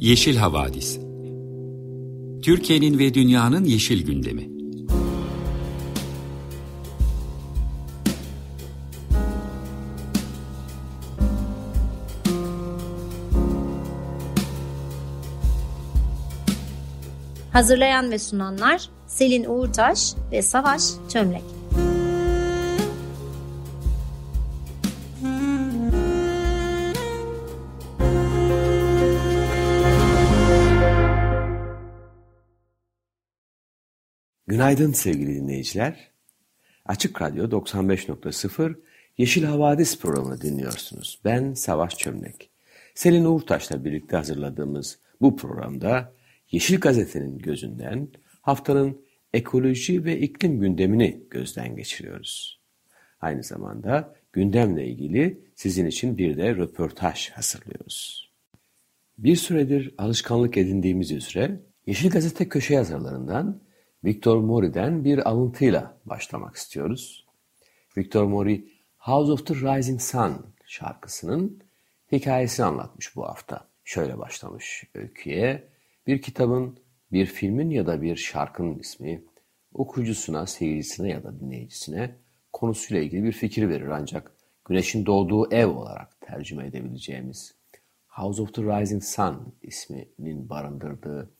Yeşil Havadis Türkiye'nin ve dünyanın yeşil gündemi. Hazırlayan ve sunanlar Selin Uğurtaş ve Savaş Çömlek. Günaydın sevgili dinleyiciler. Açık Radyo 95.0 Yeşil Havadis programını dinliyorsunuz. Ben Savaş Çömlek. Selin Uğurtaş'la birlikte hazırladığımız bu programda Yeşil Gazete'nin gözünden haftanın ekoloji ve iklim gündemini gözden geçiriyoruz. Aynı zamanda gündemle ilgili sizin için bir de röportaj hazırlıyoruz. Bir süredir alışkanlık edindiğimiz üzere Yeşil Gazete köşe yazarlarından Victor Mori'den bir alıntıyla başlamak istiyoruz. Victor Mori, House of the Rising Sun şarkısının hikayesini anlatmış bu hafta. Şöyle başlamış öyküye. Bir kitabın, bir filmin ya da bir şarkının ismi okuyucusuna, seyircisine ya da dinleyicisine konusuyla ilgili bir fikir verir ancak güneşin doğduğu ev olarak tercüme edebileceğimiz House of the Rising Sun isminin barındırdığı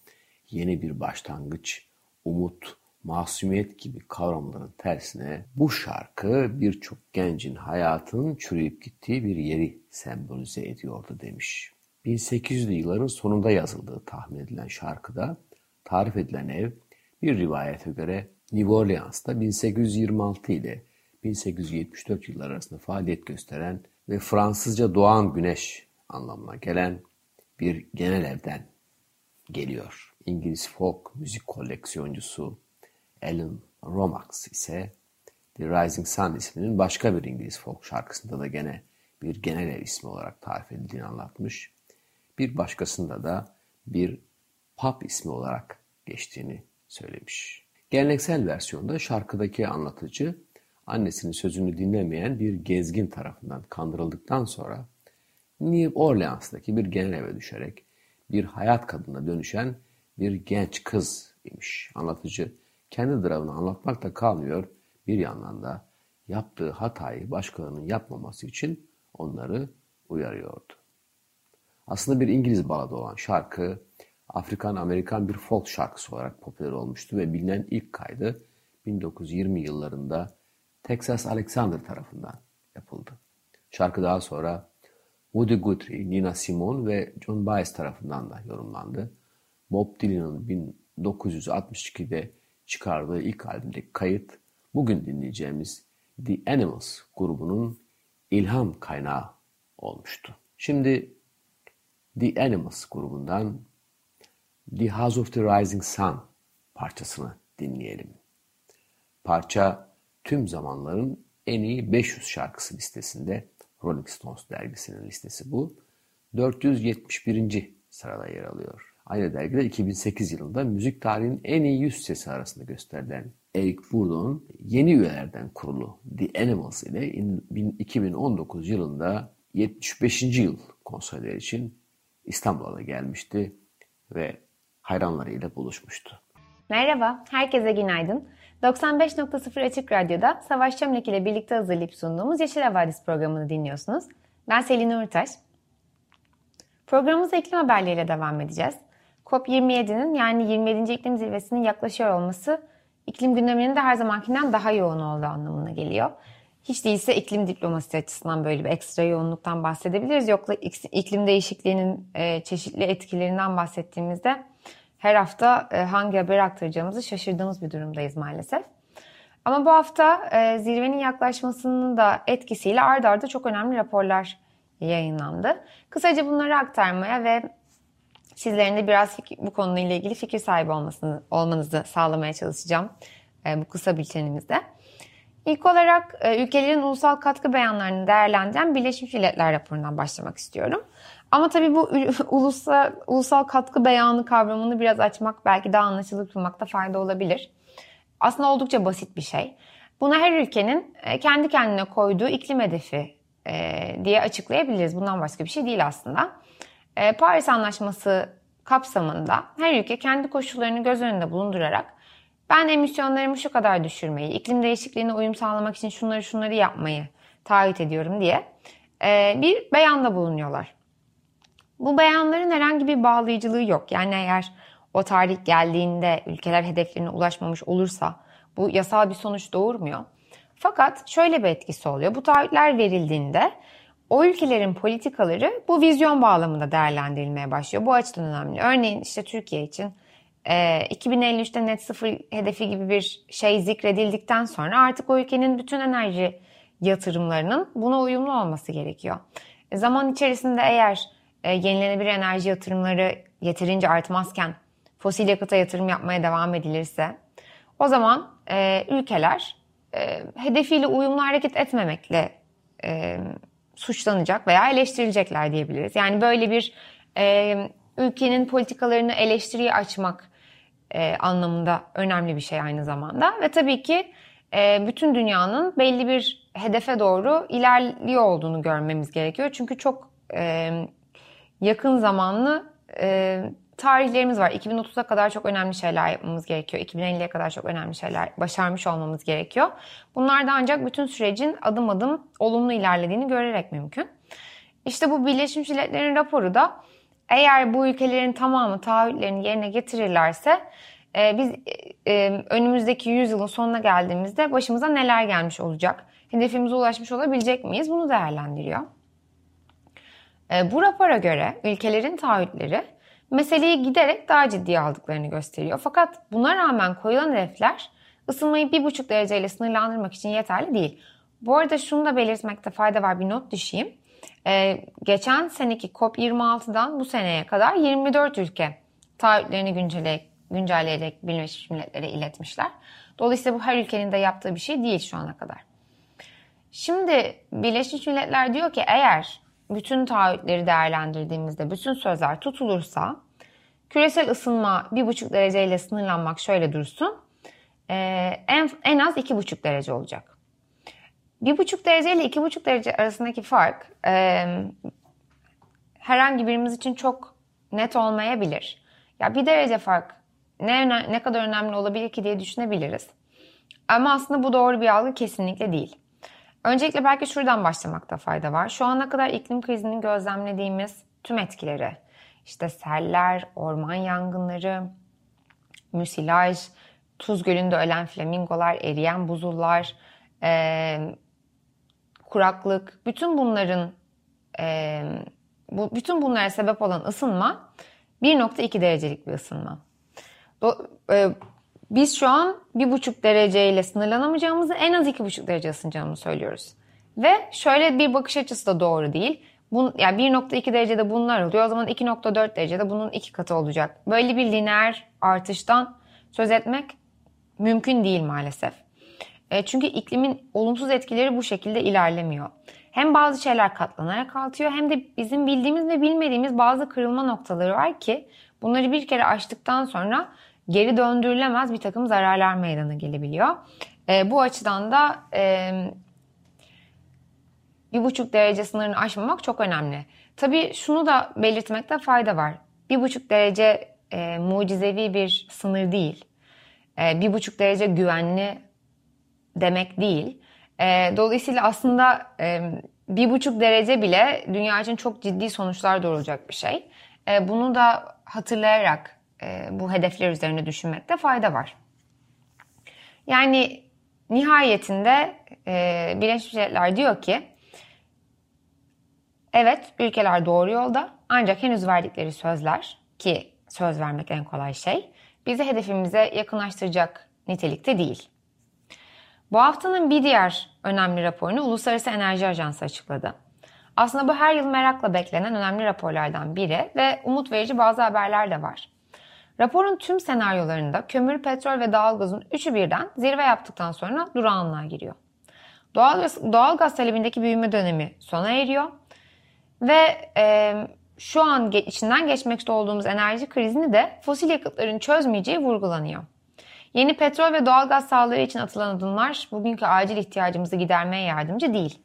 yeni bir başlangıç umut, masumiyet gibi kavramların tersine bu şarkı birçok gencin hayatının çürüyüp gittiği bir yeri sembolize ediyordu demiş. 1800'lü yılların sonunda yazıldığı tahmin edilen şarkıda tarif edilen ev bir rivayete göre New Orleans'ta 1826 ile 1874 yılları arasında faaliyet gösteren ve Fransızca doğan güneş anlamına gelen bir genel evden geliyor. İngiliz folk müzik koleksiyoncusu Alan Lomax ise The Rising Sun isminin başka bir İngiliz folk şarkısında da gene bir genel ev ismi olarak tarif edildiğini anlatmış. Bir başkasında da bir pop ismi olarak geçtiğini söylemiş. Geleneksel versiyonda şarkıdaki anlatıcı annesinin sözünü dinlemeyen bir gezgin tarafından kandırıldıktan sonra New Orleans'daki bir genel eve düşerek bir hayat kadına dönüşen bir genç kız imiş. Anlatıcı kendi dramını anlatmakta kalmıyor. Bir yandan da yaptığı hatayı başkalarının yapmaması için onları uyarıyordu. Aslında bir İngiliz baladı olan şarkı Afrikan-Amerikan bir folk şarkısı olarak popüler olmuştu ve bilinen ilk kaydı 1920 yıllarında Texas Alexander tarafından yapıldı. Şarkı daha sonra Woody Guthrie, Nina Simone ve John Baez tarafından da yorumlandı. Bob Dylan'ın 1962'de çıkardığı ilk albümdeki kayıt bugün dinleyeceğimiz The Animals grubunun ilham kaynağı olmuştu. Şimdi The Animals grubundan The House of the Rising Sun parçasını dinleyelim. Parça tüm zamanların en iyi 500 şarkısı listesinde Rolling Stones dergisinin listesi bu. 471. sırada yer alıyor. Aynı dergide 2008 yılında müzik tarihinin en iyi 100 sesi arasında gösterilen Eric Burdon yeni üyelerden kurulu The Animals ile 2019 yılında 75. yıl konserleri için İstanbul'a gelmişti ve hayranlarıyla buluşmuştu. Merhaba, herkese günaydın. 95.0 Açık Radyo'da Savaş Çömlek ile birlikte hazırlayıp sunduğumuz Yeşil Havadis programını dinliyorsunuz. Ben Selin Uğurtaş. Programımıza iklim haberleriyle devam edeceğiz. COP27'nin yani 27. iklim zirvesinin yaklaşıyor olması iklim gündeminin de her zamankinden daha yoğun olduğu anlamına geliyor. Hiç değilse iklim diplomasi açısından böyle bir ekstra yoğunluktan bahsedebiliriz. Yoksa iklim değişikliğinin e, çeşitli etkilerinden bahsettiğimizde her hafta e, hangi haberi aktaracağımızı şaşırdığımız bir durumdayız maalesef. Ama bu hafta e, zirvenin yaklaşmasının da etkisiyle ard arda çok önemli raporlar yayınlandı. Kısaca bunları aktarmaya ve sizlerin de biraz bu konuyla ilgili fikir sahibi olmasını, olmanızı sağlamaya çalışacağım e, bu kısa bültenimizde. İlk olarak ülkelerin ulusal katkı beyanlarını değerlendiren Birleşmiş Milletler raporundan başlamak istiyorum. Ama tabii bu ulusal, ulusal katkı beyanı kavramını biraz açmak belki daha anlaşılır kılmakta fayda olabilir. Aslında oldukça basit bir şey. Buna her ülkenin e, kendi kendine koyduğu iklim hedefi e, diye açıklayabiliriz. Bundan başka bir şey değil aslında. E, Paris Anlaşması kapsamında her ülke kendi koşullarını göz önünde bulundurarak ben emisyonlarımı şu kadar düşürmeyi, iklim değişikliğine uyum sağlamak için şunları şunları yapmayı taahhüt ediyorum diye bir beyanda bulunuyorlar. Bu beyanların herhangi bir bağlayıcılığı yok. Yani eğer o tarih geldiğinde ülkeler hedeflerine ulaşmamış olursa bu yasal bir sonuç doğurmuyor. Fakat şöyle bir etkisi oluyor. Bu taahhütler verildiğinde o ülkelerin politikaları bu vizyon bağlamında değerlendirilmeye başlıyor. Bu açıdan önemli. Örneğin işte Türkiye için 2053'te net sıfır hedefi gibi bir şey zikredildikten sonra artık o ülkenin bütün enerji yatırımlarının buna uyumlu olması gerekiyor. E, zaman içerisinde eğer e, yenilenebilir enerji yatırımları yeterince artmazken fosil yakıta yatırım yapmaya devam edilirse o zaman e, ülkeler e, hedefiyle uyumlu hareket etmemekle e, suçlanacak veya eleştirilecekler diyebiliriz. Yani böyle bir e, ülkenin politikalarını eleştiriye açmak e, anlamında önemli bir şey aynı zamanda. Ve tabii ki e, bütün dünyanın belli bir hedefe doğru ilerliyor olduğunu görmemiz gerekiyor. Çünkü çok e, yakın zamanlı e, tarihlerimiz var. 2030'a kadar çok önemli şeyler yapmamız gerekiyor. 2050'ye kadar çok önemli şeyler başarmış olmamız gerekiyor. Bunlar da ancak bütün sürecin adım adım olumlu ilerlediğini görerek mümkün. İşte bu Birleşmiş Milletler'in raporu da eğer bu ülkelerin tamamı taahhütlerini yerine getirirlerse e, biz e, önümüzdeki yüzyılın sonuna geldiğimizde başımıza neler gelmiş olacak? Hedefimize ulaşmış olabilecek miyiz? Bunu değerlendiriyor. E, bu rapora göre ülkelerin taahhütleri meseleyi giderek daha ciddiye aldıklarını gösteriyor. Fakat buna rağmen koyulan hedefler ısınmayı 1,5 dereceyle sınırlandırmak için yeterli değil. Bu arada şunu da belirtmekte fayda var bir not düşeyim. Ee, geçen seneki COP26'dan bu seneye kadar 24 ülke taahhütlerini güncelleyerek, güncelleyerek Birleşmiş Milletler'e iletmişler. Dolayısıyla bu her ülkenin de yaptığı bir şey değil şu ana kadar. Şimdi Birleşmiş Milletler diyor ki eğer bütün taahhütleri değerlendirdiğimizde bütün sözler tutulursa küresel ısınma 1,5 dereceyle sınırlanmak şöyle dursun. E, en, en az 2,5 derece olacak. 1,5 derece ile 2,5 derece arasındaki fark e, herhangi birimiz için çok net olmayabilir. Ya bir derece fark ne, ne kadar önemli olabilir ki diye düşünebiliriz. Ama aslında bu doğru bir algı kesinlikle değil. Öncelikle belki şuradan başlamakta fayda var. Şu ana kadar iklim krizinin gözlemlediğimiz tüm etkileri, işte seller, orman yangınları, müsilaj, Tuz Gölü'nde ölen flamingolar, eriyen buzullar, e, kuraklık, bütün bunların e, bu, bütün bunlara sebep olan ısınma 1.2 derecelik bir ısınma. Do, e, biz şu an 1,5 dereceyle sınırlanamayacağımızı en az 2,5 derece ısınacağımızı söylüyoruz. Ve şöyle bir bakış açısı da doğru değil. Bun, yani 1.2 derecede bunlar oluyor. O zaman 2.4 derecede bunun iki katı olacak. Böyle bir lineer artıştan söz etmek mümkün değil maalesef. E, çünkü iklimin olumsuz etkileri bu şekilde ilerlemiyor. Hem bazı şeyler katlanarak artıyor hem de bizim bildiğimiz ve bilmediğimiz bazı kırılma noktaları var ki bunları bir kere aştıktan sonra geri döndürülemez bir takım zararlar meydana gelebiliyor. E, bu açıdan da e, bir buçuk derece sınırını aşmamak çok önemli. Tabii şunu da belirtmekte fayda var. Bir buçuk derece e, mucizevi bir sınır değil. E, bir buçuk derece güvenli demek değil. E, dolayısıyla aslında e, bir buçuk derece bile dünya için çok ciddi sonuçlar doğuracak bir şey. E, bunu da hatırlayarak bu hedefler üzerine düşünmekte fayda var. Yani nihayetinde e, Birleşmiş Milletler diyor ki evet ülkeler doğru yolda ancak henüz verdikleri sözler ki söz vermek en kolay şey bizi hedefimize yakınlaştıracak nitelikte değil. Bu haftanın bir diğer önemli raporunu Uluslararası Enerji Ajansı açıkladı. Aslında bu her yıl merakla beklenen önemli raporlardan biri ve umut verici bazı haberler de var. Raporun tüm senaryolarında kömür, petrol ve doğalgazın üçü birden zirve yaptıktan sonra durağanlığa giriyor. Doğalgaz, doğalgaz talebindeki büyüme dönemi sona eriyor ve e, şu an içinden geçmekte olduğumuz enerji krizini de fosil yakıtların çözmeyeceği vurgulanıyor. Yeni petrol ve doğalgaz sahaları için atılan adımlar bugünkü acil ihtiyacımızı gidermeye yardımcı değil.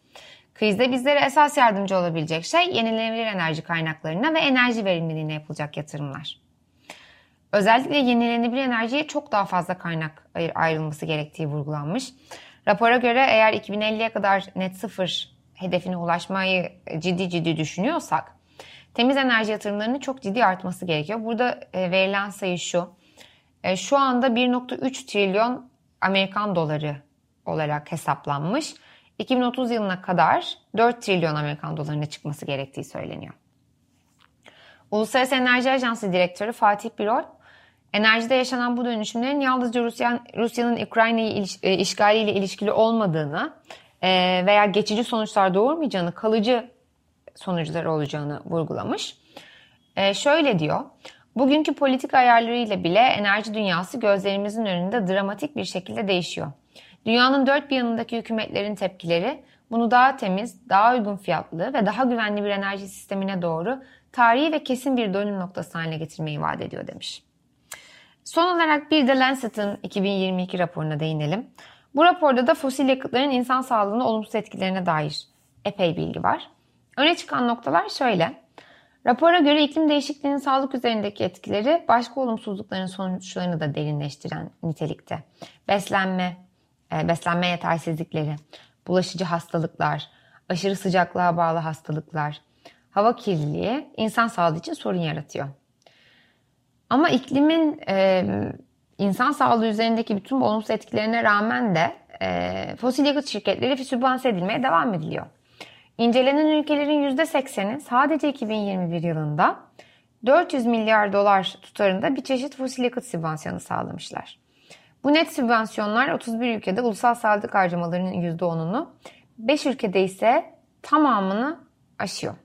Krizde bizlere esas yardımcı olabilecek şey yenilenebilir enerji kaynaklarına ve enerji verimliliğine yapılacak yatırımlar. Özellikle yenilenebilir enerjiye çok daha fazla kaynak ayrılması gerektiği vurgulanmış. Rapora göre eğer 2050'ye kadar net sıfır hedefine ulaşmayı ciddi ciddi düşünüyorsak temiz enerji yatırımlarının çok ciddi artması gerekiyor. Burada e, verilen sayı şu. E, şu anda 1.3 trilyon Amerikan doları olarak hesaplanmış. 2030 yılına kadar 4 trilyon Amerikan dolarına çıkması gerektiği söyleniyor. Uluslararası Enerji Ajansı Direktörü Fatih Birol, enerjide yaşanan bu dönüşümlerin yalnızca Rusya, Rusya'nın Ukrayna'yı e, işgaliyle ilişkili olmadığını e, veya geçici sonuçlar doğurmayacağını, kalıcı sonuçları olacağını vurgulamış. E, şöyle diyor, bugünkü politik ayarlarıyla bile enerji dünyası gözlerimizin önünde dramatik bir şekilde değişiyor. Dünyanın dört bir yanındaki hükümetlerin tepkileri bunu daha temiz, daha uygun fiyatlı ve daha güvenli bir enerji sistemine doğru tarihi ve kesin bir dönüm noktası haline getirmeyi vaat ediyor demiş. Son olarak bir de Lancet'ın 2022 raporuna değinelim. Bu raporda da fosil yakıtların insan sağlığına olumsuz etkilerine dair epey bilgi var. Öne çıkan noktalar şöyle. Rapora göre iklim değişikliğinin sağlık üzerindeki etkileri başka olumsuzlukların sonuçlarını da derinleştiren nitelikte. Beslenme, e, beslenme yetersizlikleri, bulaşıcı hastalıklar, aşırı sıcaklığa bağlı hastalıklar, hava kirliliği insan sağlığı için sorun yaratıyor. Ama iklimin e, insan sağlığı üzerindeki bütün olumsuz etkilerine rağmen de e, fosil yakıt şirketleri sübvanse edilmeye devam ediliyor. İncelenen ülkelerin %80'i sadece 2021 yılında 400 milyar dolar tutarında bir çeşit fosil yakıt sübvansiyonu sağlamışlar. Bu net sübvansiyonlar 31 ülkede ulusal sağlık harcamalarının %10'unu, 5 ülkede ise tamamını aşıyor.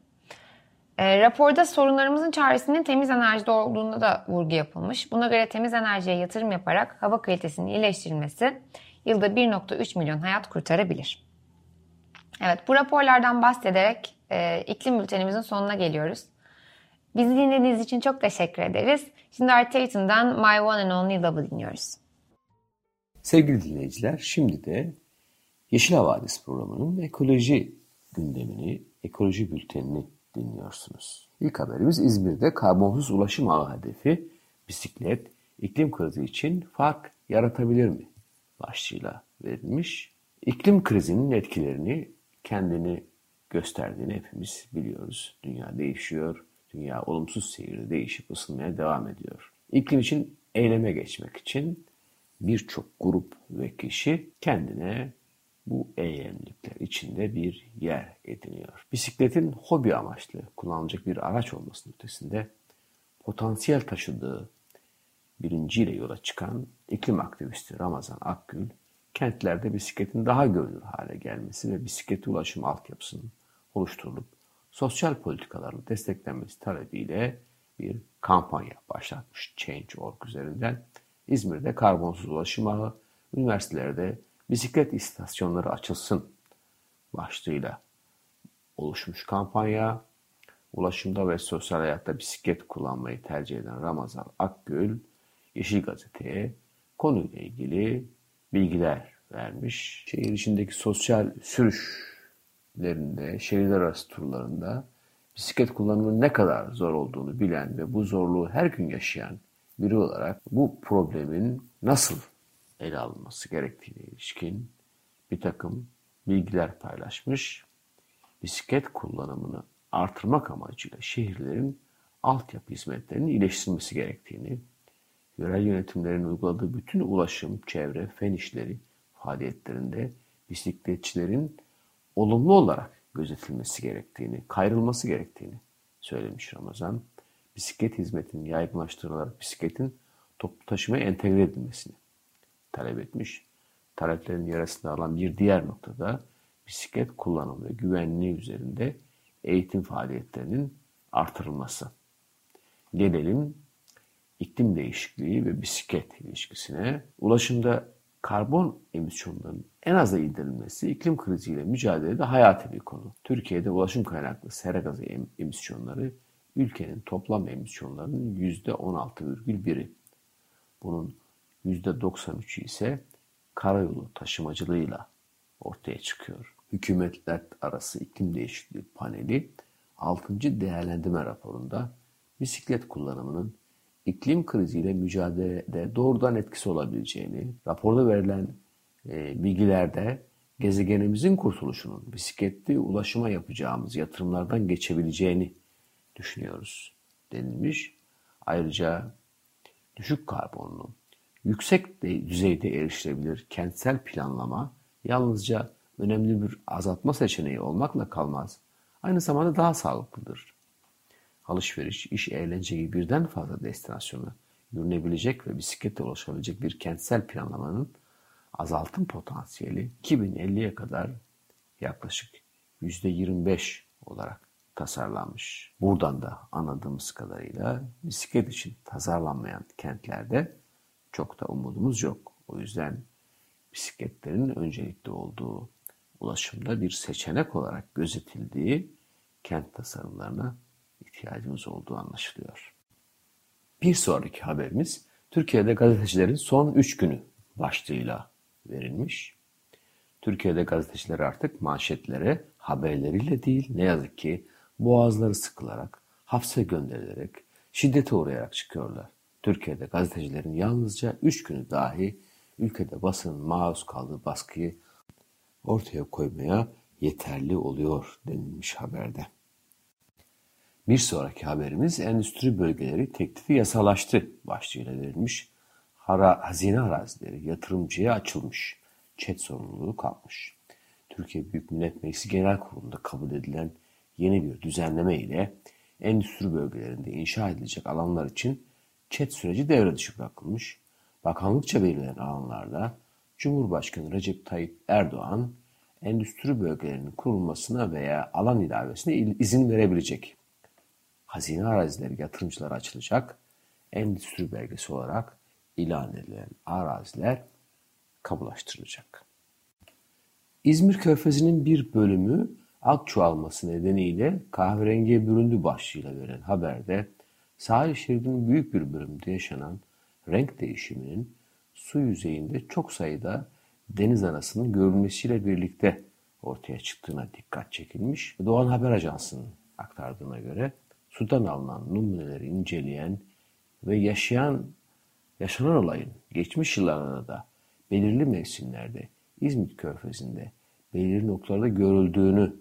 E, raporda sorunlarımızın çaresinin temiz enerjide olduğunda da vurgu yapılmış. Buna göre temiz enerjiye yatırım yaparak hava kalitesinin iyileştirilmesi yılda 1.3 milyon hayat kurtarabilir. Evet bu raporlardan bahsederek e, iklim bültenimizin sonuna geliyoruz. Bizi dinlediğiniz için çok teşekkür ederiz. Şimdi Art Tatum'dan My One and Only Love'ı dinliyoruz. Sevgili dinleyiciler şimdi de Yeşil Havadis programının ekoloji gündemini, ekoloji bültenini dinliyorsunuz. İlk haberimiz İzmir'de karbonsuz ulaşım ağı hedefi bisiklet iklim krizi için fark yaratabilir mi? başlığıyla verilmiş. İklim krizinin etkilerini kendini gösterdiğini hepimiz biliyoruz. Dünya değişiyor, dünya olumsuz seyirde değişip ısınmaya devam ediyor. İklim için eyleme geçmek için birçok grup ve kişi kendine bu eylemlikler içinde bir yer ediniyor. Bisikletin hobi amaçlı kullanılacak bir araç olmasının ötesinde potansiyel taşıdığı bilinciyle yola çıkan iklim aktivisti Ramazan Akgül, kentlerde bisikletin daha görünür hale gelmesi ve bisiklet ulaşım altyapısının oluşturulup sosyal politikalarla desteklenmesi talebiyle bir kampanya başlatmış Change.org üzerinden. İzmir'de karbonsuz ulaşım ağı, üniversitelerde bisiklet istasyonları açılsın başlığıyla oluşmuş kampanya, ulaşımda ve sosyal hayatta bisiklet kullanmayı tercih eden Ramazan Akgül, Yeşil Gazete'ye konuyla ilgili bilgiler vermiş. Şehir içindeki sosyal sürüşlerinde, şehirler arası turlarında bisiklet kullanımının ne kadar zor olduğunu bilen ve bu zorluğu her gün yaşayan biri olarak bu problemin nasıl ele alınması gerektiğine ilişkin bir takım bilgiler paylaşmış. Bisiklet kullanımını artırmak amacıyla şehirlerin altyapı hizmetlerinin iyileştirilmesi gerektiğini, yerel yönetimlerin uyguladığı bütün ulaşım, çevre, fen işleri faaliyetlerinde bisikletçilerin olumlu olarak gözetilmesi gerektiğini, kayrılması gerektiğini söylemiş Ramazan. Bisiklet hizmetinin yaygınlaştırılarak bisikletin toplu taşımaya entegre edilmesini talep etmiş. Taleplerin yarısında alan bir diğer noktada bisiklet kullanımı ve güvenliği üzerinde eğitim faaliyetlerinin artırılması. Gelelim iklim değişikliği ve bisiklet ilişkisine. Ulaşımda karbon emisyonlarının en aza indirilmesi iklim kriziyle mücadelede hayati bir konu. Türkiye'de ulaşım kaynaklı sera gazı emisyonları ülkenin toplam emisyonlarının %16,1'i. Bunun %93'ü ise karayolu taşımacılığıyla ortaya çıkıyor. Hükümetler arası iklim değişikliği paneli 6. değerlendirme raporunda bisiklet kullanımının iklim kriziyle mücadelede doğrudan etkisi olabileceğini, raporda verilen e, bilgilerde gezegenimizin kurtuluşunun bisikletli ulaşıma yapacağımız yatırımlardan geçebileceğini düşünüyoruz denilmiş. Ayrıca düşük karbonlu, yüksek düzeyde erişilebilir kentsel planlama yalnızca önemli bir azaltma seçeneği olmakla kalmaz. Aynı zamanda daha sağlıklıdır. Alışveriş, iş, eğlence gibi birden fazla destinasyona yürünebilecek ve bisikletle ulaşabilecek bir kentsel planlamanın azaltım potansiyeli 2050'ye kadar yaklaşık %25 olarak tasarlanmış. Buradan da anladığımız kadarıyla bisiklet için tasarlanmayan kentlerde çok da umudumuz yok. O yüzden bisikletlerin öncelikli olduğu ulaşımda bir seçenek olarak gözetildiği kent tasarımlarına ihtiyacımız olduğu anlaşılıyor. Bir sonraki haberimiz Türkiye'de gazetecilerin son 3 günü başlığıyla verilmiş. Türkiye'de gazeteciler artık manşetlere haberleriyle değil ne yazık ki boğazları sıkılarak, hapse gönderilerek, şiddete uğrayarak çıkıyorlar. Türkiye'de gazetecilerin yalnızca 3 günü dahi ülkede basının maruz kaldığı baskıyı ortaya koymaya yeterli oluyor denilmiş haberde. Bir sonraki haberimiz endüstri bölgeleri teklifi yasalaştı başlığıyla verilmiş. Hara, hazine arazileri yatırımcıya açılmış. Çet sorumluluğu kalkmış. Türkiye Büyük Millet Meclisi Genel Kurulu'nda kabul edilen yeni bir düzenleme ile endüstri bölgelerinde inşa edilecek alanlar için çet süreci devre dışı bırakılmış. Bakanlıkça belirlenen alanlarda Cumhurbaşkanı Recep Tayyip Erdoğan endüstri bölgelerinin kurulmasına veya alan ilavesine izin verebilecek. Hazine arazileri yatırımcılara açılacak. Endüstri belgesi olarak ilan edilen araziler kamulaştırılacak. İzmir Körfezi'nin bir bölümü ak çoğalması nedeniyle kahverengiye büründü başlığıyla veren haberde sahil şeridinin büyük bir bölümünde yaşanan renk değişiminin su yüzeyinde çok sayıda deniz anasının görülmesiyle birlikte ortaya çıktığına dikkat çekilmiş. Doğan Haber Ajansı'nın aktardığına göre sudan alınan numuneleri inceleyen ve yaşayan yaşanan olayın geçmiş yıllarda da belirli mevsimlerde İzmit Körfezi'nde belirli noktalarda görüldüğünü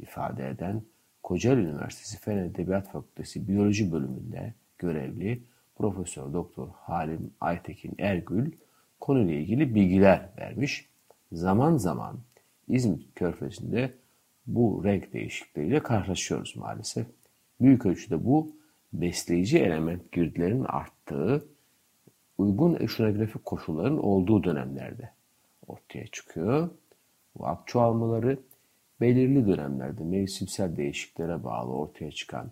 ifade eden Kocaeli Üniversitesi Fen Edebiyat Fakültesi Biyoloji bölümünde görevli Profesör Doktor Halim Aytekin Ergül konuyla ilgili bilgiler vermiş. Zaman zaman İzmit Körfezi'nde bu renk değişikliğiyle karşılaşıyoruz maalesef. Büyük ölçüde bu besleyici element girdilerin arttığı uygun eşonografik koşulların olduğu dönemlerde ortaya çıkıyor. Bu ak çoğalmaları belirli dönemlerde mevsimsel değişikliklere bağlı ortaya çıkan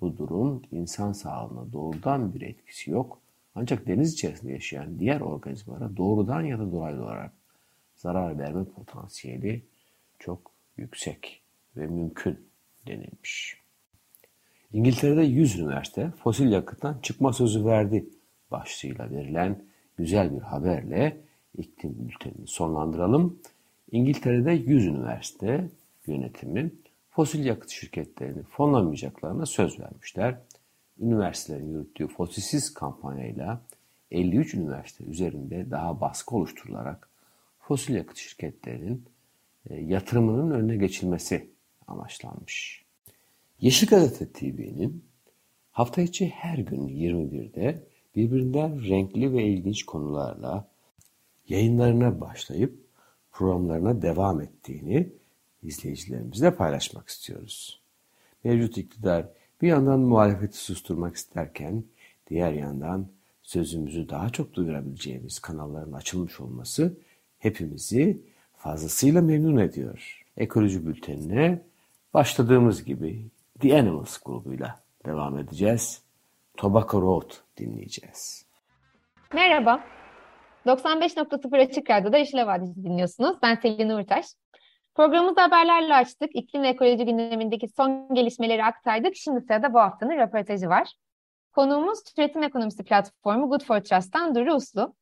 bu durum insan sağlığına doğrudan bir etkisi yok. Ancak deniz içerisinde yaşayan diğer organizmalara doğrudan ya da dolaylı olarak zarar verme potansiyeli çok yüksek ve mümkün denilmiş. İngiltere'de 100 üniversite fosil yakıttan çıkma sözü verdi başlığıyla verilen güzel bir haberle iklim bültenini sonlandıralım. İngiltere'de 100 üniversite yönetimi fosil yakıt şirketlerini fonlamayacaklarına söz vermişler. Üniversitelerin yürüttüğü fosilsiz kampanyayla 53 üniversite üzerinde daha baskı oluşturularak fosil yakıt şirketlerinin e, yatırımının önüne geçilmesi amaçlanmış. Yeşil Gazete TV'nin hafta içi her gün 21'de birbirinden renkli ve ilginç konularla yayınlarına başlayıp programlarına devam ettiğini izleyicilerimizle paylaşmak istiyoruz. Mevcut iktidar bir yandan muhalefeti susturmak isterken diğer yandan sözümüzü daha çok duyurabileceğimiz kanalların açılmış olması hepimizi fazlasıyla memnun ediyor. Ekoloji bültenine başladığımız gibi The Animals grubuyla devam edeceğiz. Tobacco Road dinleyeceğiz. Merhaba. 95.0 Açık Radyo'da Yeşil Vadisi dinliyorsunuz. Ben Selin Uğurtaş. Programımızda haberlerle açtık. İklim ve ekoloji gündemindeki son gelişmeleri aktardık. Şimdi sırada bu haftanın röportajı var. Konuğumuz Türetim Ekonomisi Platformu Good for Trust'tan Duru Uslu.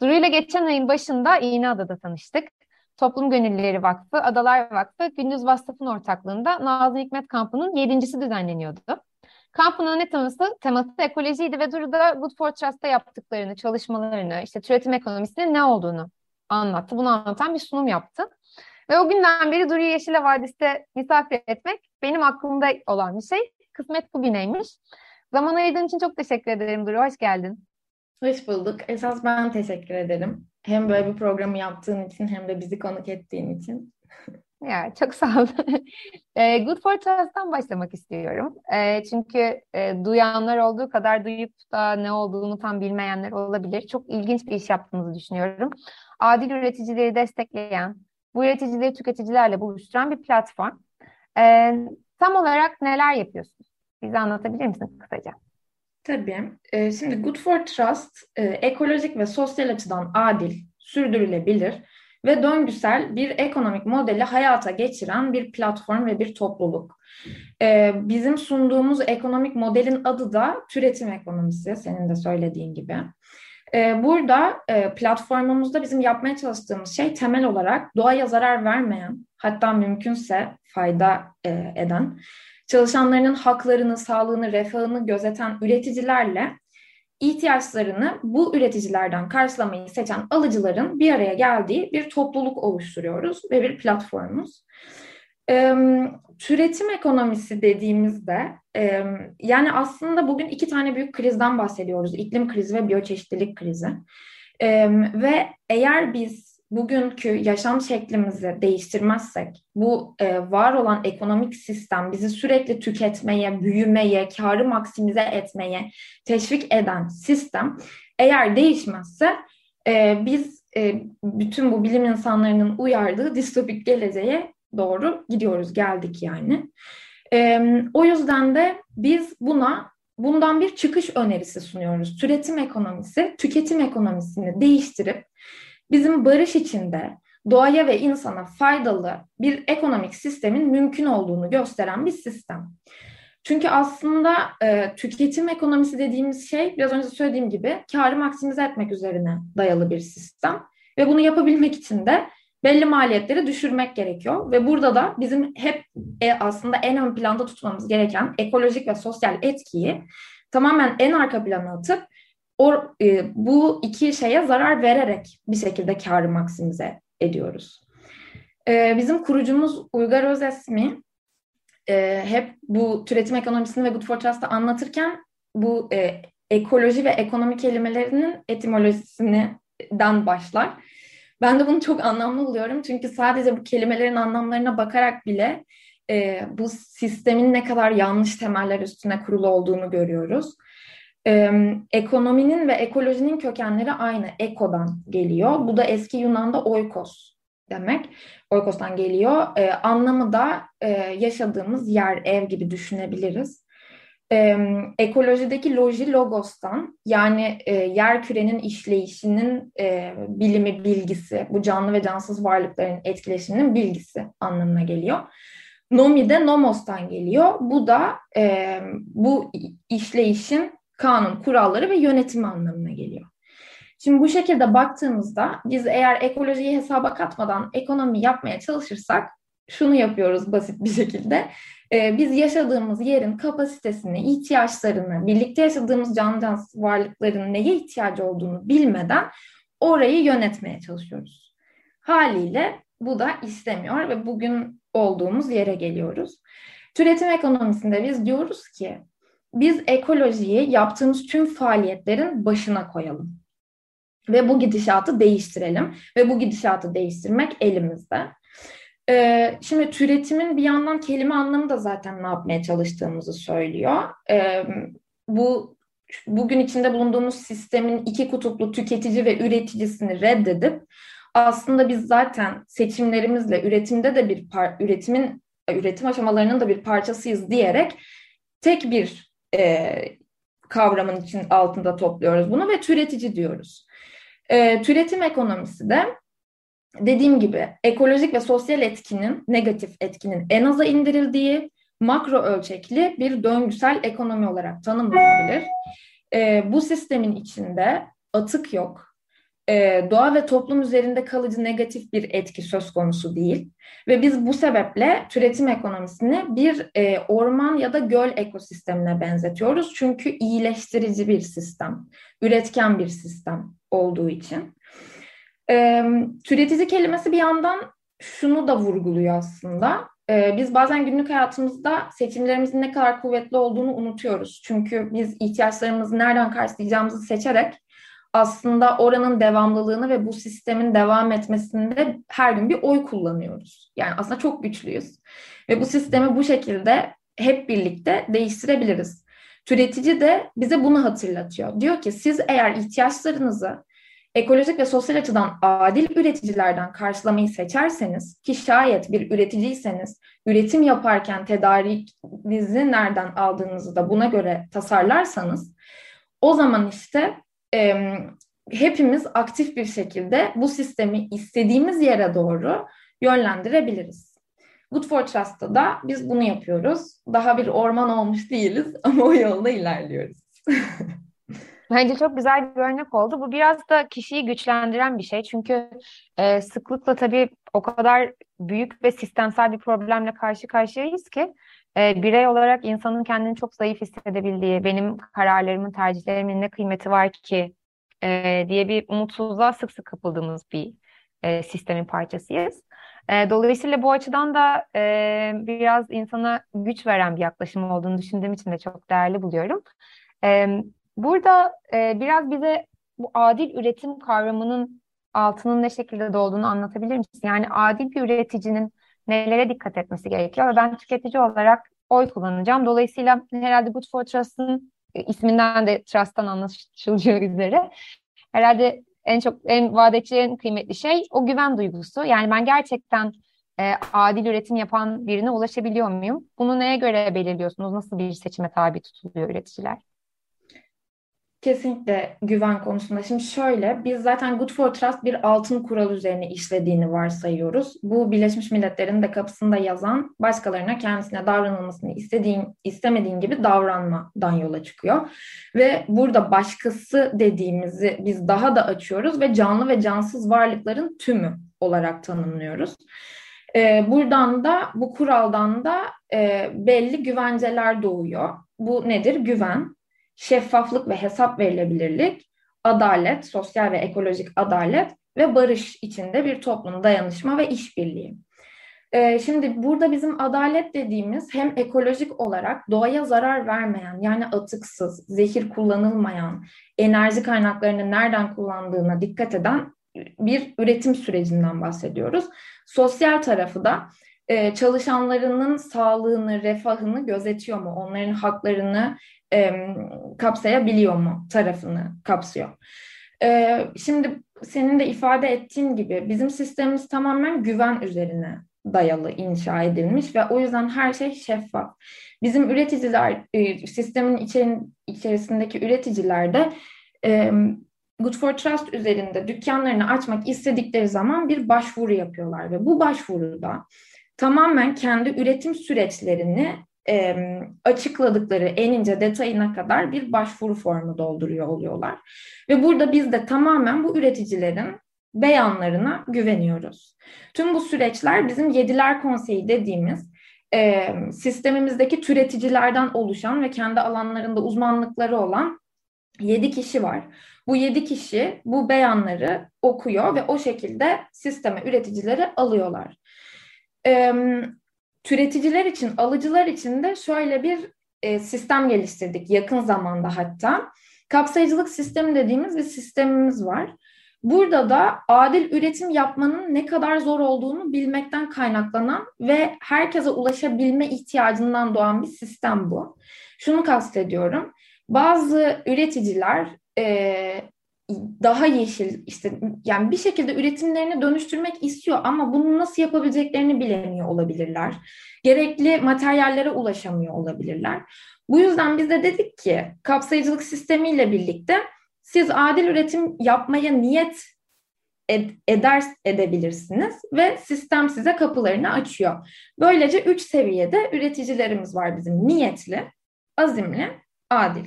Duru ile geçen ayın başında İğneada'da tanıştık. Toplum Gönüllüleri Vakfı, Adalar Vakfı, Gündüz Vasfı'nın ortaklığında Nazlı Hikmet Kampı'nın yedincisi düzenleniyordu. Kampın ana teması, teması ekolojiydi ve Duru da Good for Trust'ta yaptıklarını, çalışmalarını, işte türetim ekonomisinin ne olduğunu anlattı. Bunu anlatan bir sunum yaptı. Ve o günden beri Duru'yu Yeşile Vadisi'de misafir etmek benim aklımda olan bir şey. Kısmet bugüneymiş. Zaman ayırdığın için çok teşekkür ederim Duru. Hoş geldin. Hoş bulduk. Esas ben teşekkür ederim. Hem böyle bir programı yaptığın için hem de bizi konuk ettiğin için. Ya çok sağ ol. e, Good for Trust'tan başlamak istiyorum. E, çünkü e, duyanlar olduğu kadar duyup da ne olduğunu tam bilmeyenler olabilir. Çok ilginç bir iş yaptığınızı düşünüyorum. Adil üreticileri destekleyen, bu üreticileri tüketicilerle buluşturan bir platform. E, tam olarak neler yapıyorsunuz? Bize anlatabilir misin kısaca? Tabii. E, şimdi Good for Trust e, ekolojik ve sosyal açıdan adil, sürdürülebilir ve döngüsel bir ekonomik modeli hayata geçiren bir platform ve bir topluluk. E, bizim sunduğumuz ekonomik modelin adı da türetim ekonomisi, senin de söylediğin gibi. E, burada e, platformumuzda bizim yapmaya çalıştığımız şey temel olarak doğaya zarar vermeyen, hatta mümkünse fayda e, eden, çalışanlarının haklarını, sağlığını, refahını gözeten üreticilerle ihtiyaçlarını bu üreticilerden karşılamayı seçen alıcıların bir araya geldiği bir topluluk oluşturuyoruz ve bir platformumuz. Türetim ekonomisi dediğimizde yani aslında bugün iki tane büyük krizden bahsediyoruz. İklim krizi ve biyoçeşitlilik krizi. Ve eğer biz bugünkü yaşam şeklimizi değiştirmezsek bu e, var olan ekonomik sistem bizi sürekli tüketmeye, büyümeye, karı maksimize etmeye teşvik eden sistem eğer değişmezse e, biz e, bütün bu bilim insanlarının uyardığı distopik geleceğe doğru gidiyoruz, geldik yani. E, o yüzden de biz buna bundan bir çıkış önerisi sunuyoruz. Türetim ekonomisi, tüketim ekonomisini değiştirip bizim barış içinde doğaya ve insana faydalı bir ekonomik sistemin mümkün olduğunu gösteren bir sistem. Çünkü aslında e, tüketim ekonomisi dediğimiz şey biraz önce söylediğim gibi karı maksimize etmek üzerine dayalı bir sistem. Ve bunu yapabilmek için de belli maliyetleri düşürmek gerekiyor. Ve burada da bizim hep e, aslında en ön planda tutmamız gereken ekolojik ve sosyal etkiyi tamamen en arka plana atıp o, e, bu iki şeye zarar vererek bir şekilde karı maksimize ediyoruz. E, bizim kurucumuz Uygar Özesmi e, hep bu türetim ekonomisini ve Good for Trust'ı anlatırken bu e, ekoloji ve ekonomi kelimelerinin etimolojisinden başlar. Ben de bunu çok anlamlı buluyorum çünkü sadece bu kelimelerin anlamlarına bakarak bile e, bu sistemin ne kadar yanlış temeller üstüne kurulu olduğunu görüyoruz. Ee, ekonominin ve ekolojinin kökenleri aynı. Ekodan geliyor. Bu da eski Yunan'da oikos demek. Oikos'tan geliyor. Ee, anlamı da e, yaşadığımız yer, ev gibi düşünebiliriz. Ee, ekolojideki loji logostan yani e, yer kürenin işleyişinin e, bilimi bilgisi, bu canlı ve cansız varlıkların etkileşiminin bilgisi anlamına geliyor. Nomi de nomostan geliyor. Bu da e, bu işleyişin kanun, kuralları ve yönetimi anlamına geliyor. Şimdi bu şekilde baktığımızda biz eğer ekolojiyi hesaba katmadan ekonomi yapmaya çalışırsak şunu yapıyoruz basit bir şekilde. Ee, biz yaşadığımız yerin kapasitesini, ihtiyaçlarını, birlikte yaşadığımız canlı cansız varlıkların neye ihtiyacı olduğunu bilmeden orayı yönetmeye çalışıyoruz. Haliyle bu da istemiyor ve bugün olduğumuz yere geliyoruz. Türetim ekonomisinde biz diyoruz ki biz ekolojiyi yaptığımız tüm faaliyetlerin başına koyalım. Ve bu gidişatı değiştirelim. Ve bu gidişatı değiştirmek elimizde. Şimdi türetimin bir yandan kelime anlamı da zaten ne yapmaya çalıştığımızı söylüyor. Bu bugün içinde bulunduğumuz sistemin iki kutuplu tüketici ve üreticisini reddedip aslında biz zaten seçimlerimizle üretimde de bir par üretimin üretim aşamalarının da bir parçasıyız diyerek tek bir e, kavramın için altında topluyoruz bunu ve türetici diyoruz. E, türetim ekonomisi de dediğim gibi ekolojik ve sosyal etkinin, negatif etkinin en aza indirildiği makro ölçekli bir döngüsel ekonomi olarak tanımlanabilir. E, bu sistemin içinde atık yok, e, doğa ve toplum üzerinde kalıcı negatif bir etki söz konusu değil. Ve biz bu sebeple türetim ekonomisini bir e, orman ya da göl ekosistemine benzetiyoruz. Çünkü iyileştirici bir sistem, üretken bir sistem olduğu için. E, türetici kelimesi bir yandan şunu da vurguluyor aslında. E, biz bazen günlük hayatımızda seçimlerimizin ne kadar kuvvetli olduğunu unutuyoruz. Çünkü biz ihtiyaçlarımızı nereden karşılayacağımızı seçerek aslında oranın devamlılığını ve bu sistemin devam etmesinde her gün bir oy kullanıyoruz. Yani aslında çok güçlüyüz. Ve bu sistemi bu şekilde hep birlikte değiştirebiliriz. Türetici de bize bunu hatırlatıyor. Diyor ki siz eğer ihtiyaçlarınızı ekolojik ve sosyal açıdan adil üreticilerden karşılamayı seçerseniz ki şayet bir üreticiyseniz üretim yaparken tedarikinizi nereden aldığınızı da buna göre tasarlarsanız o zaman işte e, hepimiz aktif bir şekilde bu sistemi istediğimiz yere doğru yönlendirebiliriz. Good for Trust'ta da biz bunu yapıyoruz. Daha bir orman olmuş değiliz ama o yolda ilerliyoruz. Bence çok güzel bir örnek oldu. Bu biraz da kişiyi güçlendiren bir şey. Çünkü e, sıklıkla tabii o kadar büyük ve sistemsel bir problemle karşı karşıyayız ki e, birey olarak insanın kendini çok zayıf hissedebildiği, benim kararlarımın, tercihlerimin ne kıymeti var ki e, diye bir umutsuzluğa sık sık kapıldığımız bir e, sistemin parçasıyız. E, dolayısıyla bu açıdan da e, biraz insana güç veren bir yaklaşım olduğunu düşündüğüm için de çok değerli buluyorum. E, burada e, biraz bize bu adil üretim kavramının altının ne şekilde dolduğunu anlatabilir misin? Yani adil bir üreticinin nelere dikkat etmesi gerekiyor ve ben tüketici olarak oy kullanacağım. Dolayısıyla herhalde Good for Trust'ın e, isminden de Trust'tan anlaşılacağı üzere herhalde en çok en vadeci en kıymetli şey o güven duygusu. Yani ben gerçekten e, adil üretim yapan birine ulaşabiliyor muyum? Bunu neye göre belirliyorsunuz? Nasıl bir seçime tabi tutuluyor üreticiler? Kesinlikle güven konusunda. Şimdi şöyle, biz zaten Good for Trust bir altın kural üzerine işlediğini varsayıyoruz. Bu Birleşmiş Milletler'in de kapısında yazan başkalarına kendisine davranılmasını istediğin, istemediğin gibi davranmadan yola çıkıyor. Ve burada başkası dediğimizi biz daha da açıyoruz ve canlı ve cansız varlıkların tümü olarak tanımlıyoruz. Ee, buradan da bu kuraldan da e, belli güvenceler doğuyor. Bu nedir? Güven, şeffaflık ve hesap verilebilirlik, adalet, sosyal ve ekolojik adalet ve barış içinde bir toplum dayanışma ve işbirliği. Ee, şimdi burada bizim adalet dediğimiz hem ekolojik olarak doğaya zarar vermeyen yani atıksız, zehir kullanılmayan, enerji kaynaklarını nereden kullandığına dikkat eden bir üretim sürecinden bahsediyoruz. Sosyal tarafı da e, çalışanlarının sağlığını, refahını gözetiyor mu? Onların haklarını e, kapsayabiliyor mu tarafını kapsıyor. E, şimdi senin de ifade ettiğin gibi bizim sistemimiz tamamen güven üzerine dayalı inşa edilmiş ve o yüzden her şey şeffaf. Bizim üreticiler, e, sistemin içerin, içerisindeki üreticiler de e, Good for Trust üzerinde dükkanlarını açmak istedikleri zaman bir başvuru yapıyorlar ve bu başvuruda tamamen kendi üretim süreçlerini e, açıkladıkları en ince detayına kadar bir başvuru formu dolduruyor oluyorlar. Ve burada biz de tamamen bu üreticilerin beyanlarına güveniyoruz. Tüm bu süreçler bizim Yediler Konseyi dediğimiz e, sistemimizdeki türeticilerden oluşan ve kendi alanlarında uzmanlıkları olan yedi kişi var. Bu yedi kişi bu beyanları okuyor ve o şekilde sisteme üreticileri alıyorlar. Türeticiler için, alıcılar için de şöyle bir e, sistem geliştirdik yakın zamanda hatta. Kapsayıcılık sistemi dediğimiz bir sistemimiz var. Burada da adil üretim yapmanın ne kadar zor olduğunu bilmekten kaynaklanan ve herkese ulaşabilme ihtiyacından doğan bir sistem bu. Şunu kastediyorum. Bazı üreticiler e, daha yeşil işte yani bir şekilde üretimlerini dönüştürmek istiyor ama bunu nasıl yapabileceklerini bilemiyor olabilirler. Gerekli materyallere ulaşamıyor olabilirler. Bu yüzden biz de dedik ki kapsayıcılık sistemiyle birlikte siz adil üretim yapmaya niyet ed- eder edebilirsiniz ve sistem size kapılarını açıyor. Böylece üç seviyede üreticilerimiz var bizim niyetli, azimli, adil.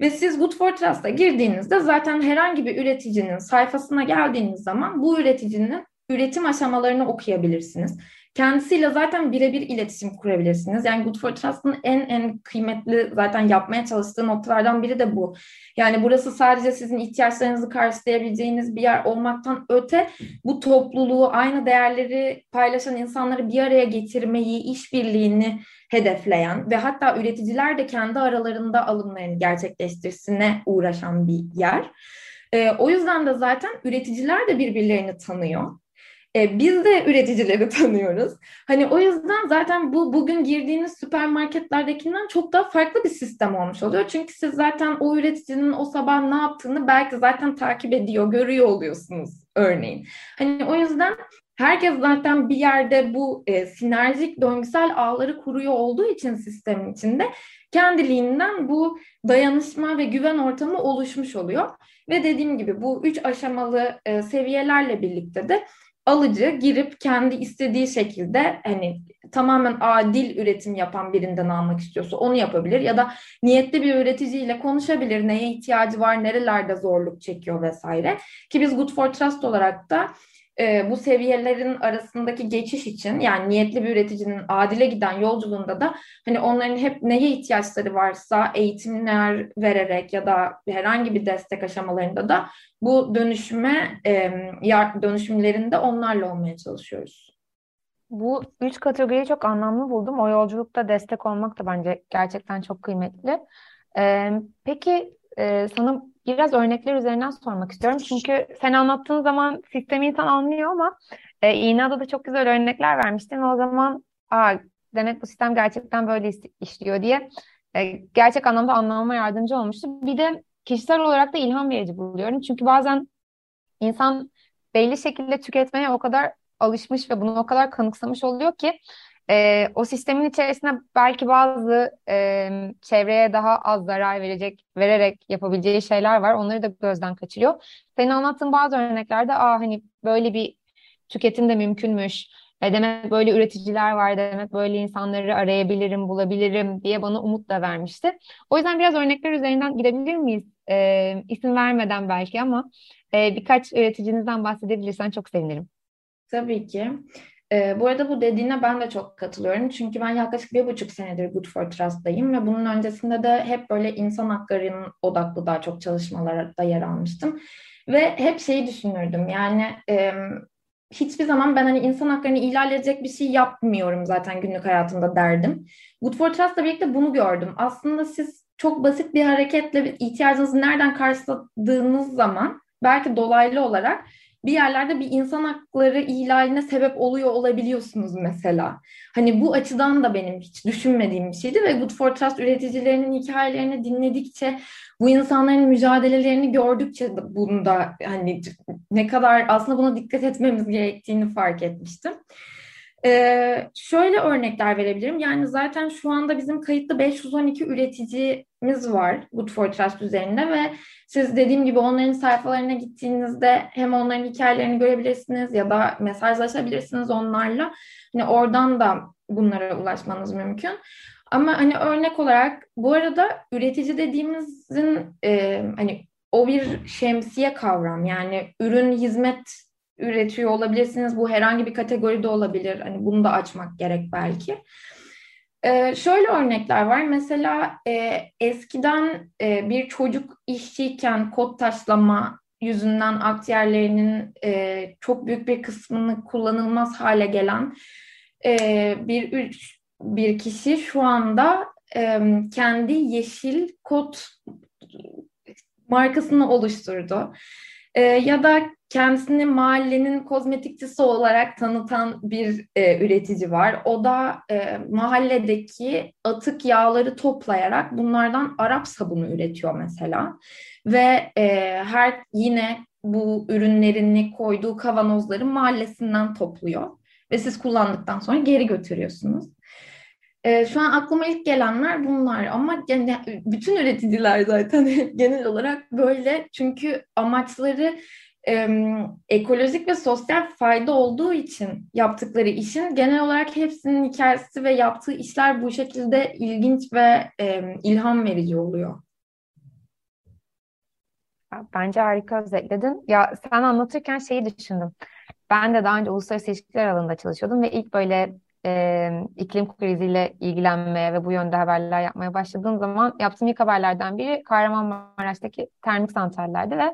Ve siz Good for Trust'a girdiğinizde zaten herhangi bir üreticinin sayfasına geldiğiniz zaman bu üreticinin üretim aşamalarını okuyabilirsiniz. Kendisiyle zaten birebir iletişim kurabilirsiniz. Yani Good for Trust'ın en en kıymetli zaten yapmaya çalıştığı noktalardan biri de bu. Yani burası sadece sizin ihtiyaçlarınızı karşılayabileceğiniz bir yer olmaktan öte bu topluluğu, aynı değerleri paylaşan insanları bir araya getirmeyi, işbirliğini hedefleyen ve hatta üreticiler de kendi aralarında alımlarını gerçekleştirsine uğraşan bir yer. E, o yüzden de zaten üreticiler de birbirlerini tanıyor. E, biz de üreticileri tanıyoruz. Hani o yüzden zaten bu bugün girdiğiniz süpermarketlerdekinden çok daha farklı bir sistem olmuş oluyor. Çünkü siz zaten o üreticinin o sabah ne yaptığını belki zaten takip ediyor, görüyor oluyorsunuz örneğin. Hani o yüzden herkes zaten bir yerde bu e, sinerjik döngüsel ağları kuruyor olduğu için sistemin içinde kendiliğinden bu dayanışma ve güven ortamı oluşmuş oluyor. Ve dediğim gibi bu üç aşamalı e, seviyelerle birlikte de alıcı girip kendi istediği şekilde hani tamamen adil üretim yapan birinden almak istiyorsa onu yapabilir ya da niyetli bir üreticiyle konuşabilir neye ihtiyacı var nerelerde zorluk çekiyor vesaire. Ki biz Good for Trust olarak da e, bu seviyelerin arasındaki geçiş için yani niyetli bir üreticinin adile giden yolculuğunda da hani onların hep neye ihtiyaçları varsa eğitimler vererek ya da herhangi bir destek aşamalarında da bu dönüşüme e, dönüşümlerinde onlarla olmaya çalışıyoruz. Bu üç kategoriyi çok anlamlı buldum. O yolculukta destek olmak da bence gerçekten çok kıymetli. Ee, peki e, sana biraz örnekler üzerinden sormak istiyorum. Çünkü sen anlattığın zaman sistemi insan anlıyor ama e, İğneada da çok güzel örnekler vermiştin ve o zaman Aa, demek bu sistem gerçekten böyle işliyor diye e, gerçek anlamda anlamama yardımcı olmuştu. Bir de kişisel olarak da ilham verici buluyorum. Çünkü bazen insan belli şekilde tüketmeye o kadar alışmış ve bunu o kadar kanıksamış oluyor ki e, o sistemin içerisinde belki bazı e, çevreye daha az zarar verecek vererek yapabileceği şeyler var. Onları da gözden kaçırıyor. Senin anlattığın bazı örneklerde aa hani böyle bir tüketim de mümkünmüş. E demek böyle üreticiler var, demek böyle insanları arayabilirim, bulabilirim diye bana umut da vermişti. O yüzden biraz örnekler üzerinden gidebilir miyiz? E, isim vermeden belki ama e, birkaç üreticinizden bahsedebilirsen çok sevinirim. Tabii ki. E, bu arada bu dediğine ben de çok katılıyorum. Çünkü ben yaklaşık bir buçuk senedir Good for Trust'tayım ve bunun öncesinde de hep böyle insan haklarının odaklı daha çok çalışmalarda yer almıştım. Ve hep şeyi düşünürdüm yani e, hiçbir zaman ben hani insan haklarını ihlal edecek bir şey yapmıyorum zaten günlük hayatımda derdim. Good for Trust'la birlikte bunu gördüm. Aslında siz çok basit bir hareketle ihtiyacınızı nereden karşıladığınız zaman belki dolaylı olarak bir yerlerde bir insan hakları ihlaline sebep oluyor olabiliyorsunuz mesela. Hani bu açıdan da benim hiç düşünmediğim bir şeydi ve Good for Trust üreticilerinin hikayelerini dinledikçe bu insanların mücadelelerini gördükçe bunda hani ne kadar aslında buna dikkat etmemiz gerektiğini fark etmiştim. Ee, şöyle örnekler verebilirim. Yani zaten şu anda bizim kayıtlı 512 üreticimiz var Good for Trust üzerinde ve siz dediğim gibi onların sayfalarına gittiğinizde hem onların hikayelerini görebilirsiniz ya da mesajlaşabilirsiniz onlarla. Hani oradan da bunlara ulaşmanız mümkün. Ama hani örnek olarak bu arada üretici dediğimizin e, hani o bir şemsiye kavram yani ürün hizmet üretiyor olabilirsiniz. Bu herhangi bir kategoride olabilir. Hani bunu da açmak gerek belki. Ee, şöyle örnekler var. Mesela e, eskiden e, bir çocuk işçiyken kod taşlama yüzünden akciğerlerinin e, çok büyük bir kısmını kullanılmaz hale gelen e, bir bir kişi şu anda e, kendi yeşil kod markasını oluşturdu. E, ya da kendisini mahallenin kozmetikçisi olarak tanıtan bir e, üretici var. O da e, mahalledeki atık yağları toplayarak bunlardan Arap sabunu üretiyor mesela. Ve e, her yine bu ürünlerini koyduğu kavanozları mahallesinden topluyor. Ve siz kullandıktan sonra geri götürüyorsunuz. E, şu an aklıma ilk gelenler bunlar ama yani bütün üreticiler zaten genel olarak böyle çünkü amaçları e, ekolojik ve sosyal fayda olduğu için yaptıkları işin genel olarak hepsinin hikayesi ve yaptığı işler bu şekilde ilginç ve e, ilham verici oluyor. Bence harika özetledin. Ya sen anlatırken şeyi düşündüm. Ben de daha önce uluslararası ilişkiler alanında çalışıyordum ve ilk böyle e, iklim kriziyle ilgilenmeye ve bu yönde haberler yapmaya başladığım zaman yaptığım ilk haberlerden biri Kahramanmaraş'taki termik santrallerdi ve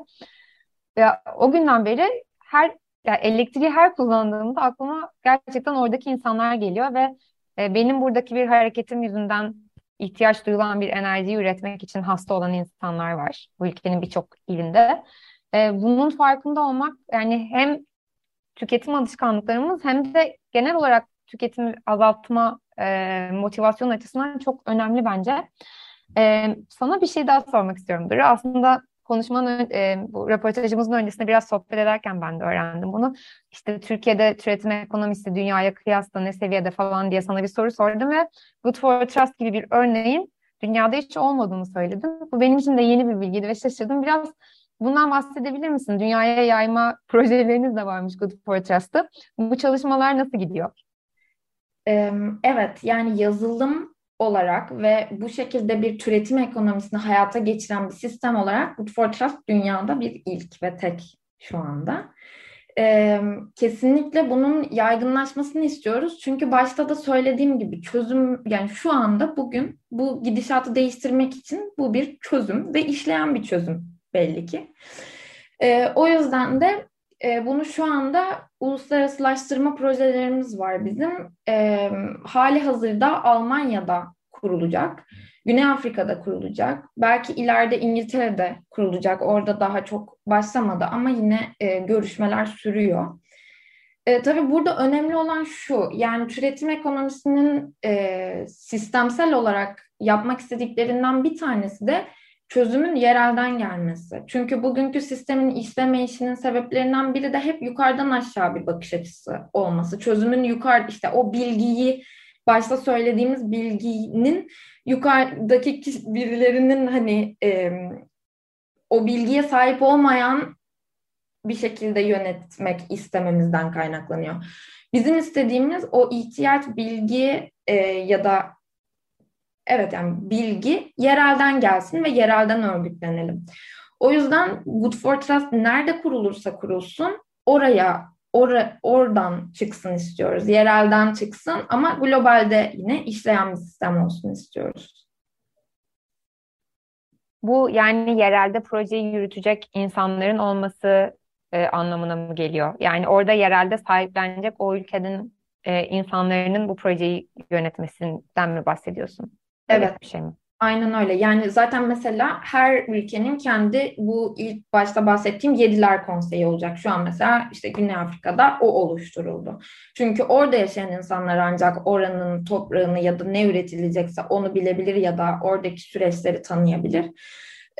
ya, o günden beri her yani elektriği her kullandığımda aklıma gerçekten oradaki insanlar geliyor ve e, benim buradaki bir hareketim yüzünden ihtiyaç duyulan bir enerjiyi üretmek için hasta olan insanlar var bu ülkenin birçok ilinde. E, bunun farkında olmak yani hem tüketim alışkanlıklarımız hem de genel olarak tüketimi azaltma e, motivasyon açısından çok önemli bence. E, sana bir şey daha sormak istiyorum Duru. Aslında konuşmanın e, bu röportajımızın öncesinde biraz sohbet ederken ben de öğrendim bunu. İşte Türkiye'de türetim ekonomisi dünyaya kıyasla ne seviyede falan diye sana bir soru sordum ve Good for Trust gibi bir örneğin dünyada hiç olmadığını söyledim. Bu benim için de yeni bir bilgiydi ve şaşırdım. Biraz bundan bahsedebilir misin? Dünyaya yayma projeleriniz de varmış Good for Trust'ta. Bu çalışmalar nasıl gidiyor? Evet, yani yazılım olarak ve bu şekilde bir türetim ekonomisini hayata geçiren bir sistem olarak Good for Trust dünyada bir ilk ve tek şu anda. Kesinlikle bunun yaygınlaşmasını istiyoruz. Çünkü başta da söylediğim gibi çözüm yani şu anda bugün bu gidişatı değiştirmek için bu bir çözüm ve işleyen bir çözüm belli ki. O yüzden de e, bunu şu anda uluslararasılaştırma projelerimiz var bizim. E, hali hazırda Almanya'da kurulacak. Güney Afrika'da kurulacak. Belki ileride İngiltere'de kurulacak. Orada daha çok başlamadı ama yine e, görüşmeler sürüyor. E, tabii burada önemli olan şu, yani türetim ekonomisinin e, sistemsel olarak yapmak istediklerinden bir tanesi de çözümün yerelden gelmesi. Çünkü bugünkü sistemin işlemeyişinin sebeplerinden biri de hep yukarıdan aşağı bir bakış açısı olması. Çözümün yukarı işte o bilgiyi başta söylediğimiz bilginin yukarıdaki birilerinin hani e, o bilgiye sahip olmayan bir şekilde yönetmek istememizden kaynaklanıyor. Bizim istediğimiz o ihtiyaç bilgi e, ya da evet yani bilgi yerelden gelsin ve yerelden örgütlenelim. O yüzden Good for Trust nerede kurulursa kurulsun oraya or oradan çıksın istiyoruz. Yerelden çıksın ama globalde yine işleyen bir sistem olsun istiyoruz. Bu yani yerelde projeyi yürütecek insanların olması e, anlamına mı geliyor? Yani orada yerelde sahiplenecek o ülkenin e, insanların bu projeyi yönetmesinden mi bahsediyorsun? Evet. bir şey mi? Aynen öyle. Yani zaten mesela her ülkenin kendi bu ilk başta bahsettiğim Yediler Konseyi olacak. Şu an mesela işte Güney Afrika'da o oluşturuldu. Çünkü orada yaşayan insanlar ancak oranın toprağını ya da ne üretilecekse onu bilebilir ya da oradaki süreçleri tanıyabilir.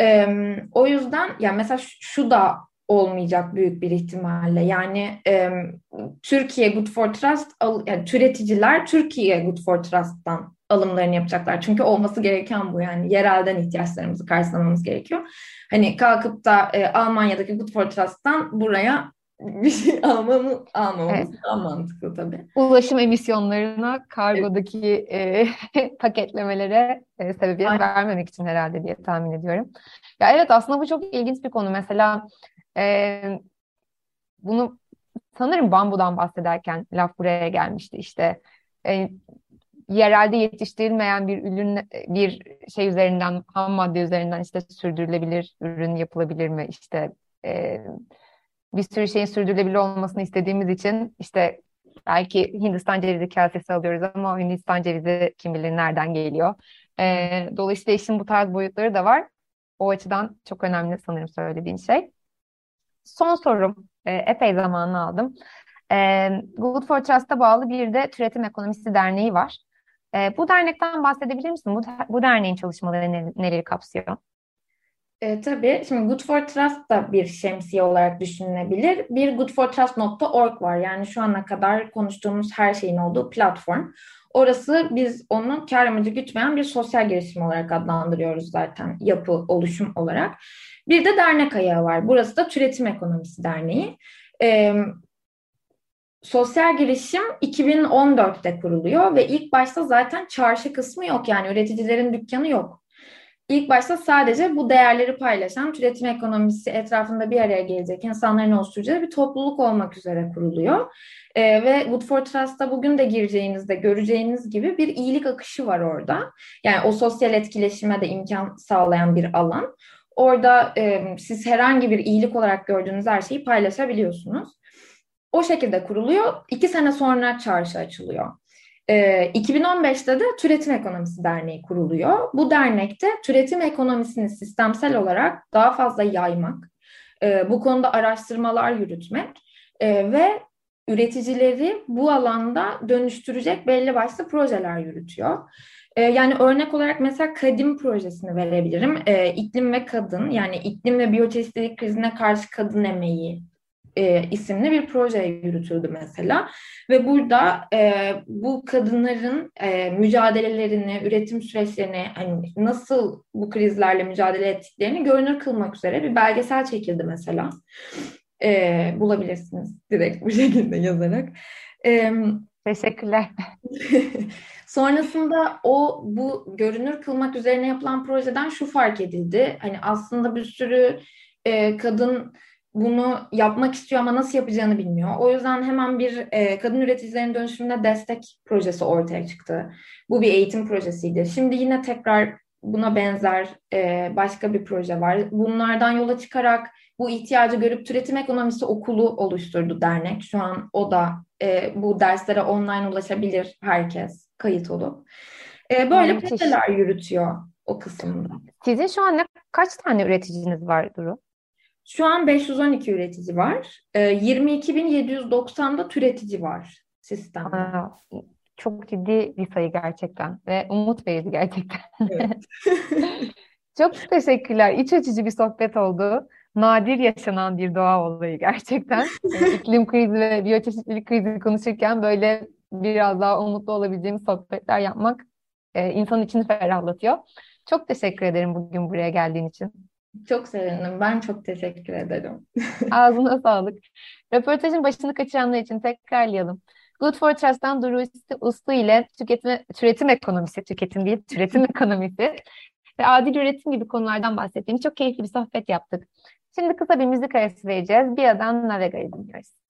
Ee, o yüzden yani mesela şu da olmayacak büyük bir ihtimalle. Yani e, Türkiye Good for Trust, yani türeticiler Türkiye Good for Trust'tan alımlarını yapacaklar. Çünkü olması gereken bu yani yerelden ihtiyaçlarımızı karşılamamız gerekiyor. Hani kalkıp da e, Almanya'daki Good for Trust'tan buraya bir şey almamı, almamamız evet. daha mantıklı tabii. Ulaşım emisyonlarına kargodaki evet. e, paketlemelere e, sebebiyet Aynen. vermemek için herhalde diye tahmin ediyorum. Ya evet aslında bu çok ilginç bir konu. Mesela e, bunu sanırım bambudan bahsederken laf buraya gelmişti işte. E, yerelde yetiştirilmeyen bir ürün bir şey üzerinden ham madde üzerinden işte sürdürülebilir ürün yapılabilir mi işte e, bir sürü şeyin sürdürülebilir olmasını istediğimiz için işte belki Hindistan cevizi kasesi alıyoruz ama Hindistan cevizi kim bilir nereden geliyor. E, dolayısıyla işin bu tarz boyutları da var. O açıdan çok önemli sanırım söylediğin şey. Son sorum, e, epey zamanını aldım. E, Good for Trust'a bağlı bir de Türetim Ekonomisi Derneği var. E, bu dernekten bahsedebilir misin? Bu, bu derneğin çalışmaları ne, neleri kapsıyor? E, tabii. Şimdi Good for Trust da bir şemsiye olarak düşünülebilir. Bir goodfortrust.org var. Yani şu ana kadar konuştuğumuz her şeyin olduğu platform. Orası biz onu kar amacı gütmeyen bir sosyal girişim olarak adlandırıyoruz zaten yapı oluşum olarak. Bir de dernek ayağı var. Burası da Türetim Ekonomisi Derneği. Ee, sosyal girişim 2014'te kuruluyor ve ilk başta zaten çarşı kısmı yok yani üreticilerin dükkanı yok. ilk başta sadece bu değerleri paylaşan türetim ekonomisi etrafında bir araya gelecek insanların oluşturacağı bir topluluk olmak üzere kuruluyor. E, ve Good for Trust'a bugün de gireceğinizde göreceğiniz gibi bir iyilik akışı var orada. Yani o sosyal etkileşime de imkan sağlayan bir alan. Orada e, siz herhangi bir iyilik olarak gördüğünüz her şeyi paylaşabiliyorsunuz. O şekilde kuruluyor. İki sene sonra çarşı açılıyor. E, 2015'te de Türetim Ekonomisi Derneği kuruluyor. Bu dernekte türetim ekonomisini sistemsel olarak daha fazla yaymak, e, bu konuda araştırmalar yürütmek e, ve üreticileri bu alanda dönüştürecek belli başlı projeler yürütüyor. E, yani örnek olarak mesela Kadim projesini verebilirim. E, iklim ve kadın yani iklim ve biyoçeşitlilik krizine karşı kadın emeği e, isimli bir proje yürütüldü mesela. Ve burada e, bu kadınların e, mücadelelerini, üretim süreçlerini, hani nasıl bu krizlerle mücadele ettiklerini görünür kılmak üzere bir belgesel çekildi mesela. E, bulabilirsiniz direkt bu şekilde yazarak. E, Teşekkürler. Sonrasında o bu görünür kılmak üzerine yapılan projeden şu fark edildi. Hani aslında bir sürü e, kadın bunu yapmak istiyor ama nasıl yapacağını bilmiyor. O yüzden hemen bir e, kadın üreticilerin dönüşümüne destek projesi ortaya çıktı. Bu bir eğitim projesiydi. Şimdi yine tekrar buna benzer e, başka bir proje var. Bunlardan yola çıkarak bu ihtiyacı görüp türetim ekonomisi okulu oluşturdu dernek. Şu an o da e, bu derslere online ulaşabilir herkes kayıt olup. E, böyle Müthiş. projeler yürütüyor o kısımda. Sizin şu an ne, kaç tane üreticiniz var Duru? Şu an 512 üretici var. E, 22.790'da türetici var sistemde. Aa, çok ciddi bir sayı gerçekten ve umut verici gerçekten. Evet. çok teşekkürler. İç açıcı bir sohbet oldu. Nadir yaşanan bir doğa olayı gerçekten. Yani iklim krizi ve biyoçeşitlilik krizi konuşurken böyle biraz daha umutlu olabileceğimiz sohbetler yapmak e, insanın içini ferahlatıyor. Çok teşekkür ederim bugün buraya geldiğin için. Çok sevindim. Ben çok teşekkür ederim. Ağzına sağlık. Röportajın başını kaçıranlar için tekrarlayalım. Good for Trust'tan Duru Uslu ile tüketme, türetim ekonomisi, tüketim değil, türetim ekonomisi ve adil üretim gibi konulardan bahsettiğimiz çok keyifli bir sohbet yaptık. Şimdi kısa bir müzik arası vereceğiz. Bir adam Navega'yı dinliyoruz.